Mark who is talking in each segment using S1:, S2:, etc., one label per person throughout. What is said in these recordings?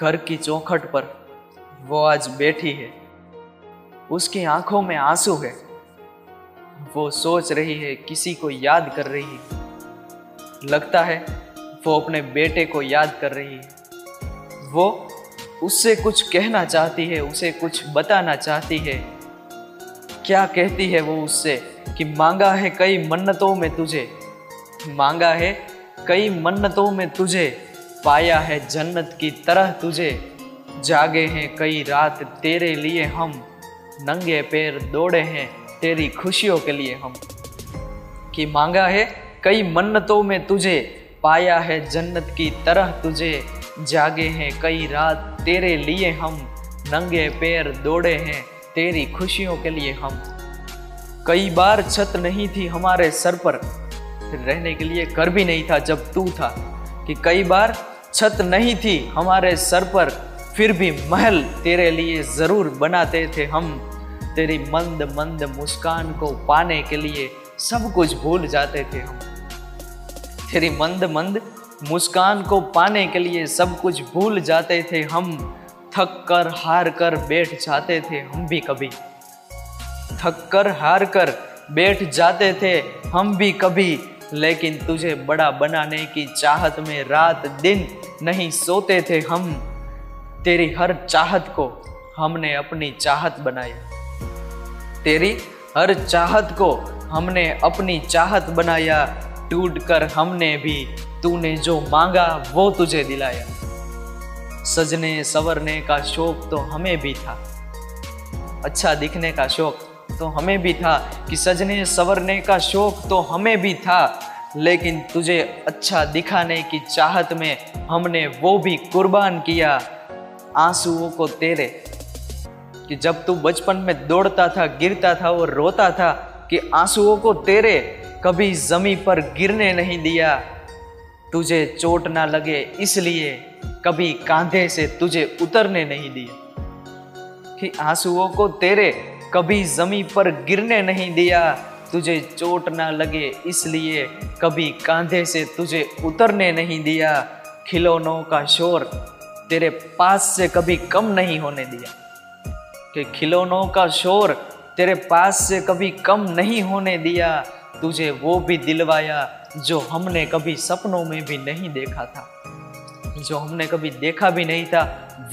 S1: घर की चौखट पर वो आज बैठी है। उसकी आँखों में आँसू है। वो सोच रही है, किसी को याद कर रही है। लगता है वो अपने बेटे को याद कर रही है। वो उससे कुछ कहना चाहती है, उसे कुछ बताना चाहती है। क्या कहती है वो उससे कि मांगा है कई मन्नतों में तुझे? मांगा है कई मन्नतों में तुझे। पाया है जन्नत की तरह तुझे। जागे हैं कई रात तेरे लिए हम। नंगे पैर दौड़े हैं तेरी खुशियों के लिए हम। कि मांगा है कई मन्नतों में तुझे। पाया है जन्नत की तरह तुझे। जागे हैं कई रात तेरे लिए हम। नंगे पैर दौड़े हैं तेरी खुशियों के लिए हम। कई बार छत नहीं थी हमारे सर पर। रहने के लिए कर भी नहीं था जब तू था। कि कई बार छत नहीं थी, हमारे सर पर फिर भी महल तेरे लिए ज़रूर बनाते थे हम। तेरी मंद मंद मुस्कान को पाने के लिए सब कुछ भूल जाते थे हम। तेरी मंद मंद मुस्कान को पाने के लिए सब कुछ भूल जाते थे हम। थक कर हार कर बैठ जाते थे हम भी कभी। थक कर हार कर बैठ जाते थे हम भी कभी। लेकिन तुझे बड़ा बनाने की चाहत में रात दिन नहीं सोते थे हम। तेरी हर चाहत को हमने अपनी चाहत बनाई। तेरी हर चाहत को हमने अपनी चाहत बनाया। टूट कर हमने भी तूने जो मांगा वो तुझे दिलाया। सजने, सवरने का शौक तो हमें भी था। अच्छा दिखने का शौक तो हमें भी था कि सजने, सवरने का शौक तो हमें भी था, लेकिन तुझे अच्छा दिखाने की चाहत में हमने वो भी कुर्बान किया आंसुओं को तेरे। कि जब तू बचपन में दौड़ता था, गिरता था और रोता था कि आंसुओं को तेरे कभी जमी पर गिरने नहीं दिया। तुझे चोट ना लगे, इसलिए कभी कांधे से तुझे उतरने नहीं दिया। कि आंसुओं को तेरे कभी जमी पर गिरने नहीं दिया, तुझे चोट ना लगे, इसलिए कभी कांधे से तुझे उतरने नहीं दिया। खिलौनों का शोर तेरे पास से कभी कम नहीं होने दिया। कि खिलौनों का शोर तेरे पास से कभी कम नहीं होने दिया, तुझे वो भी दिलवाया जो हमने कभी सपनों में भी नहीं देखा था। जो हमने कभी देखा भी नहीं था,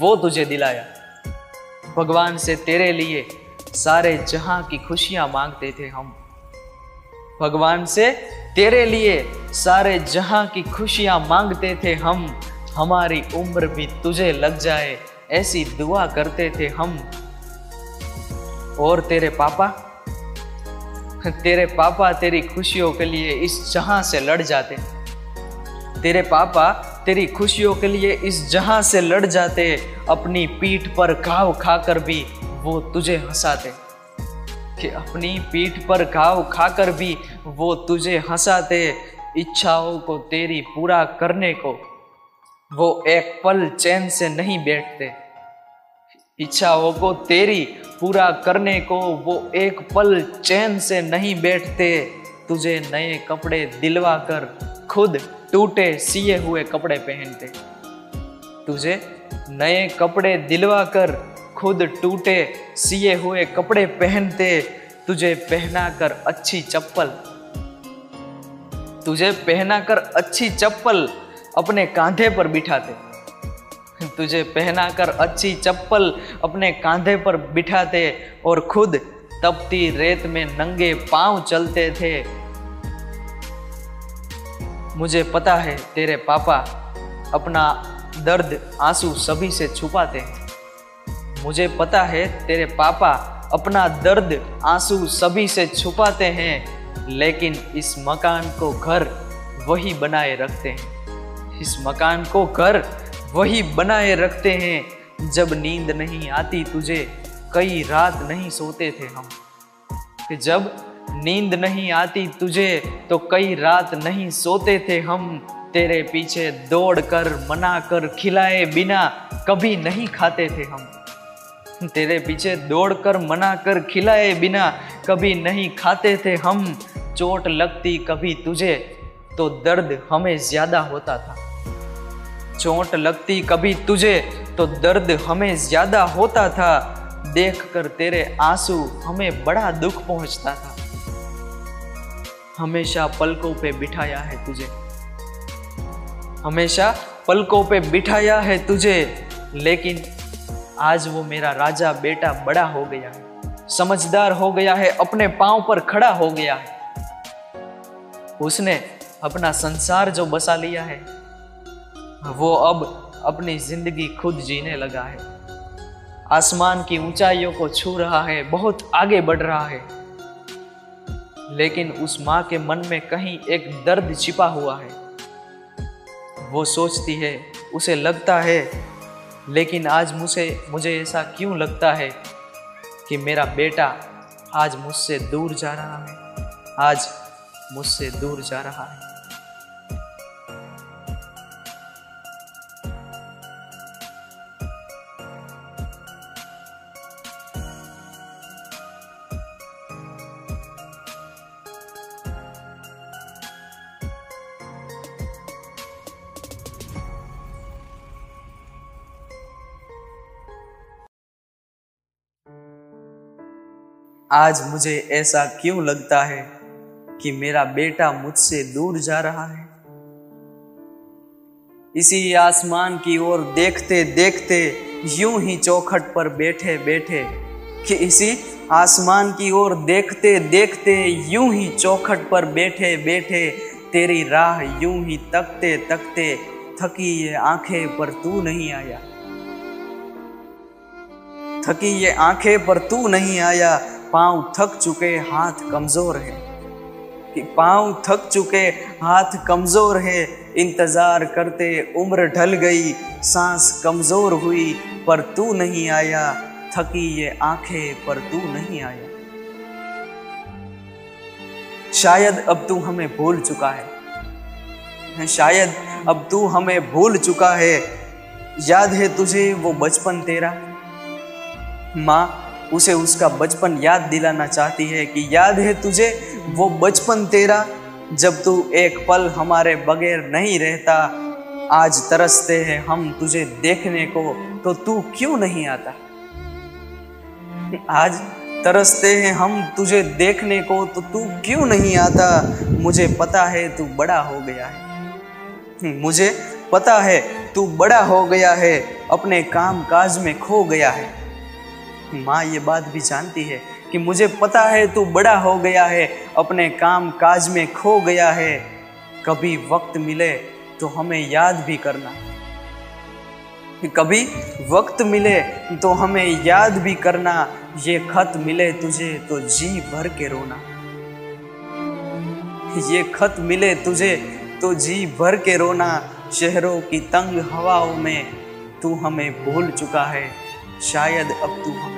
S1: वो तुझे दिलाया। भगवान से तेरे लिए सारे जहाँ की खुशियाँ मांगते थे हम। भगवान से तेरे लिए सारे जहाँ की खुशियाँ मांगते थे हम। हमारी उम्र भी तुझे लग जाए, ऐसी दुआ करते थे हम। और तेरे पापा? तेरे पापा तेरी खुशियों के लिए इस जहाँ से लड़ जाते। तेरे पापा तेरी खुशियों के लिए इस जहाँ से लड़ जाते। अपनी पीठ पर घाव खाकर भी वो तुझे हंसाते, कि अपनी पीठ पर घाव खाकर भी वो तुझे हंसाते, इच्छाओं को तेरी पूरा करने को वो एक पल चैन से नहीं बैठते। इच्छाओं को तेरी पूरा करने को वो एक पल चैन से नहीं बैठते। तुझे नए कपड़े दिलवा कर खुद टूटे सिए हुए कपड़े पहनते। तुझे नए कपड़े दिलवा कर खुद टूटे, सिए हुए कपड़े पहनते, तुझे पहना कर अच्छी चप्पल। तुझे पहना कर अच्छी चप्पल अपने कांधे पर बिठाते। तुझे पहना कर अच्छी चप्पल अपने कांधे पर बिठाते और खुद तपती रेत में नंगे पाँव चलते थे। मुझे पता है तेरे पापा अपना दर्द आँसू सभी से छुपाते हैं। मुझे पता है तेरे पापा अपना दर्द आँसू सभी से छुपाते हैं, लेकिन इस मकान को घर वही बनाए रखते हैं। इस मकान को घर वही बनाए रखते हैं, जब नींद नहीं आती तुझे, कई रात नहीं सोते थे हम। कि जब नींद नहीं आती तुझे तो कई रात नहीं सोते थे हम। तेरे पीछे दौड़ कर मना कर खिलाए बिना कभी नहीं खाते थे हम। तेरे पीछे दौड़कर मना कर खिलाए बिना कभी नहीं खाते थे हम। चोट लगती कभी तुझे तो दर्द हमें ज़्यादा होता था। चोट लगती कभी तुझे तो दर्द हमें ज़्यादा होता था। देखकर तेरे आँसू हमें बड़ा दुख पहुँचता था। हमेशा पलकों पे बिठाया है तुझे। हमेशा पलकों पे बिठाया है तुझे, लेकिन आज वो मेरा राजा बेटा बड़ा हो गया है। समझदार हो गया है, अपने पाँव पर खड़ा हो गया है। उसने अपना संसार जो बसा लिया है, वो अब अपनी ज़िंदगी खुद जीने लगा है। आसमान की ऊंचाइयों को छू रहा है, बहुत आगे बढ़ रहा है। लेकिन उस माँ के मन में कहीं एक दर्द छिपा हुआ है। वो सोचती है, उसे लगता है लेकिन आज मुझे मुझे ऐसा क्यों लगता है कि मेरा बेटा आज मुझसे दूर जा रहा है? आज मुझसे दूर जा रहा है। आज मुझे ऐसा क्यों लगता है कि मेरा बेटा मुझसे दूर जा रहा है? इसी आसमान की ओर देखते देखते यूँ ही चौखट पर बैठे बैठे कि इसी आसमान की ओर देखते देखते यूँ ही चौखट पर बैठे बैठे तेरी राह यूँ ही तकते तकते थकी ये आँखें पर तू नहीं आया। थकी ये आँखें पर तू नहीं आया। पाँव थक चुके हाथ कमज़ोर है। कि पाँव थक चुके हाथ कमज़ोर है, इंतज़ार करते उम्र ढल गई, सांस कमज़ोर हुई, पर तू नहीं आया, थकी ये आँखें पर तू नहीं आया। शायद अब तू हमें भूल चुका है। शायद अब तू हमें भूल चुका है। याद है तुझे वो बचपन तेरा? माँ उसे उसका बचपन याद दिलाना चाहती है कि याद है तुझे, वो बचपन तेरा। जब तू एक पल हमारे बगैर नहीं रहता, आज तरसते हैं हम तुझे देखने को तो तू क्यों नहीं आता? आज तरसते हैं हम तुझे देखने को तो तू क्यों नहीं आता? मुझे पता है तू बड़ा हो गया है। मुझे पता है तू बड़ा हो गया है, अपने काम काज में खो गया है। माँ ये बात भी जानती है कि मुझे पता है तू बड़ा हो गया है, अपने काम काज में खो गया है। कभी वक्त मिले तो हमें याद भी करना। कभी वक्त मिले तो हमें याद भी करना। ये खत मिले तुझे तो जी भर के रोना। ये खत मिले तुझे तो जी भर के रोना। शहरों की तंग हवाओं में तू हमें भूल चुका है। शायद अब तू हमें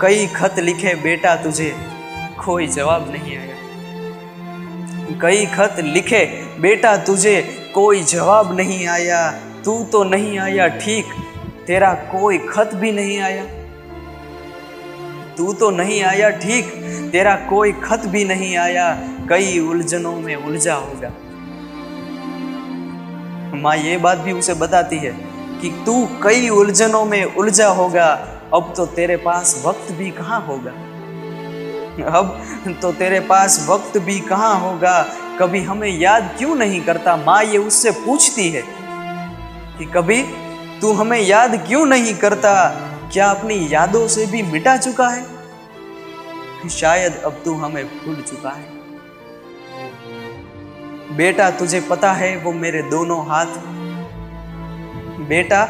S1: कई खत लिखे बेटा तुझे, कोई जवाब नहीं आया। कई खत लिखे बेटा तुझे, कोई जवाब नहीं आया। तू तो नहीं आया, ठीक, तेरा कोई खत भी नहीं आया। तू तो नहीं आया, ठीक, तेरा कोई खत भी नहीं आया। कई उलझनों में उलझा होगा। माँ ये बात भी उसे बताती है कि तू कई उलझनों में उलझा होगा। अब तो तेरे पास वक्त भी कहाँ होगा? अब तो तेरे पास वक्त भी कहाँ होगा? कभी हमें याद क्यों नहीं करता? माँ ये उससे पूछती है कि कभी तू हमें याद क्यों नहीं करता? क्या अपनी यादों से भी मिटा चुका है? शायद अब तू हमें भूल चुका है। बेटा, तुझे पता है वो मेरे दोनों हाथ। बेटा,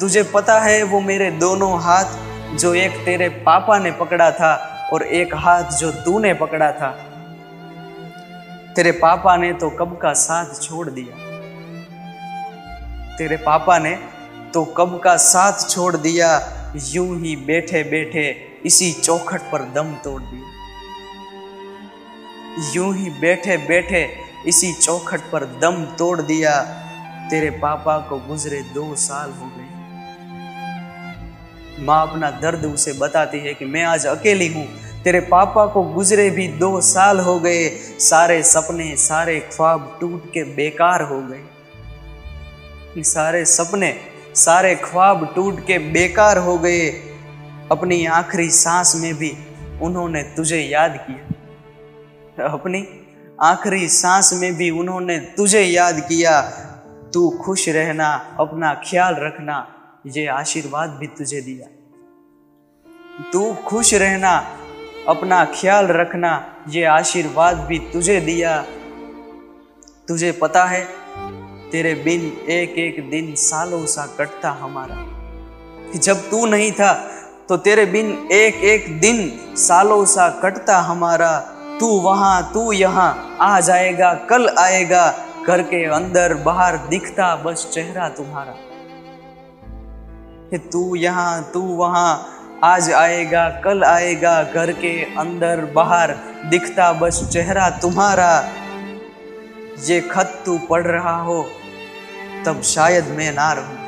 S1: तुझे पता है वो मेरे दोनों हाथ। जो एक तेरे पापा ने पकड़ा था और एक हाथ जो तूने पकड़ा था। तेरे पापा ने तो कब का साथ छोड़ दिया। तेरे पापा ने तो कब का साथ छोड़ दिया। यूँ ही बैठे बैठे इसी चौखट पर दम तोड़ दिया। यूँ ही बैठे बैठे इसी चौखट पर दम तोड़ दिया। तेरे पापा को गुजरे दो साल हो गए। माँ अपना दर्द उसे बताती है कि मैं आज अकेली हूँ। तेरे पापा को गुजरे भी दो साल हो गए। सारे सपने, सारे ख्वाब टूट के बेकार हो गए। सारे सपने, सारे ख्वाब टूट के बेकार हो गए। अपनी आखिरी सांस में भी उन्होंने तुझे याद किया। अपनी आखिरी सांस में भी उन्होंने तुझे याद किया। तू खुश रहना, अपना ख्याल रखना ये आशीर्वाद भी तुझे दिया। तू खुश रहना, अपना ख्याल रखना, ये आशीर्वाद भी तुझे दिया। तुझे पता है, तेरे बिन एक एक दिन सालों सा कटता हमारा। जब तू नहीं था तो तेरे बिन एक एक दिन सालों सा कटता हमारा। तू वहाँ, तू यहाँ, आ जाएगा, कल आएगा, घर के अंदर बाहर दिखता बस चेहरा तुम्हारा। तू यहाँ, तू वहाँ। आज आएगा, कल आएगा, घर के अंदर बाहर। दिखता बस चेहरा तुम्हारा। ये खत तू पढ़ रहा हो, तब शायद मैं ना रहूँ।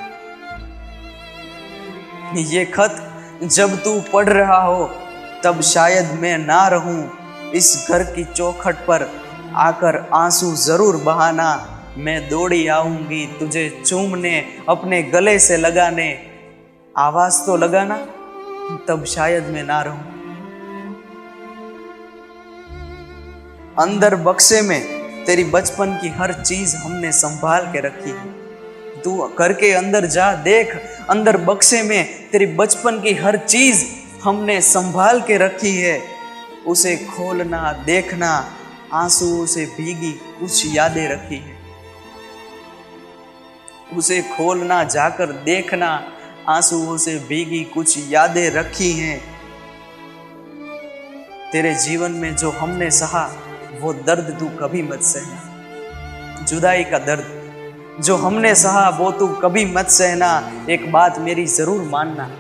S1: ये खत जब तू पढ़ रहा हो, तब शायद मैं ना रहूँ। इस घर की चौखट पर आकर आँसू ज़रूर बहाना। मैं दौड़ी आऊँगी तुझे चूमने, अपने गले से लगाने। आवाज़ तो लगाना, तब शायद मैं ना रहूँ। अंदर बक्से में तेरी बचपन की हर चीज़ हमने संभाल के रखी है। तू घर के अंदर जा, देख, अंदर बक्से में तेरी बचपन की हर चीज़ हमने संभाल के रखी है। उसे खोलना, देखना आंसुओं से भीगी कुछ यादें रखी है। उसे खोलना, जाकर देखना आंसुओं से भीगी कुछ यादें रखी हैं। तेरे जीवन में जो हमने सहा, वो दर्द तू कभी मत सहना। जुदाई का दर्द, जो हमने सहा, वो तू कभी मत सहना। एक बात मेरी ज़रूर मानना।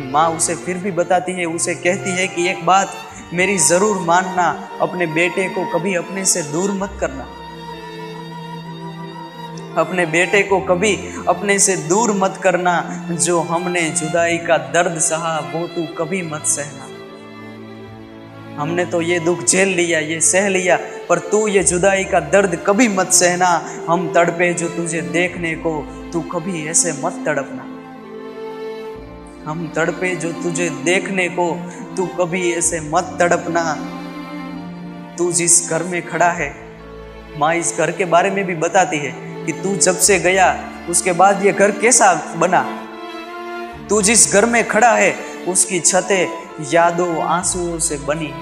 S1: माँ उसे फिर भी बताती है, उसे कहती है कि एक बात मेरी ज़रूर मानना। अपने बेटे को कभी अपने से दूर मत करना। अपने बेटे को कभी अपने से दूर मत करना, जो हमने जुदाई का दर्द सहा, वो तू कभी मत सहना। हमने तो ये दुख झेल लिया, ये सह लिया, पर तू ये जुदाई का दर्द कभी मत सहना। हम तड़पे जो तुझे देखने को, तू कभी ऐसे मत तड़पना। हम तड़पे जो तुझे देखने को, तू कभी ऐसे मत तड़पना। तू जिस घर में खड़ा है, माँ इस घर के बारे में भी बताती है। कि तू जब से गया, उसके बाद ये घर कैसा बना? तू जिस घर में खड़ा है, उसकी छतें यादों आंसुओं से बनी।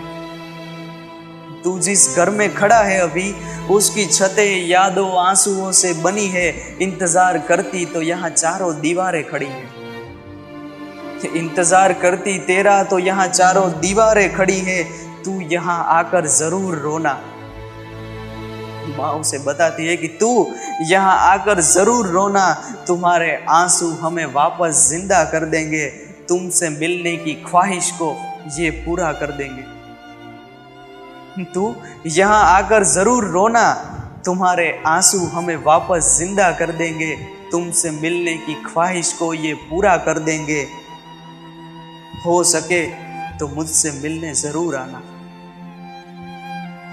S1: तू जिस घर में खड़ा है अभी, उसकी छतें यादों आंसुओं से बनी है। इंतज़ार करती तो यहाँ चारों दीवारें खड़ी हैं। इंतज़ार करती तेरा तो यहाँ चारों दीवारें खड़ी है। तू यहाँ आकर ज़रूर रोना। माँ उसे बताती है कि तू यहाँ आकर ज़रूर रोना, तुम्हारे आँसू हमें वापस ज़िंदा कर देंगे, तुमसे मिलने की ख्वाहिश को ये पूरा कर देंगे। तू यहाँ आकर ज़रूर रोना, तुम्हारे आँसू हमें वापस ज़िंदा कर देंगे, तुमसे मिलने की ख्वाहिश को ये पूरा कर देंगे। हो सके तो मुझसे मिलने ज़रूर आना।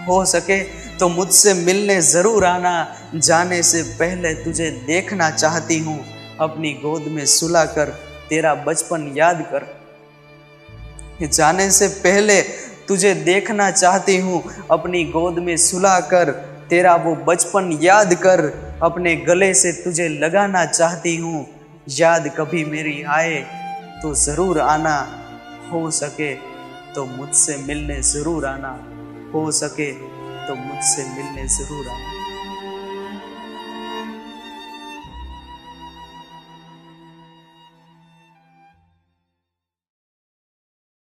S1: हो सके तो मुझसे मिलने ज़रूर आना। जाने से पहले तुझे देखना चाहती हूँ। अपनी गोद में सुला कर तेरा बचपन याद कर। जाने से पहले तुझे देखना चाहती हूँ। अपनी गोद में सुला कर तेरा वो बचपन याद कर। अपने गले से तुझे लगाना चाहती हूँ। याद कभी मेरी आए तो ज़रूर आना। हो सके तो मुझसे मिलने ज़रूर आना। हो सके तो मुझसे मिलने ज़रूर आना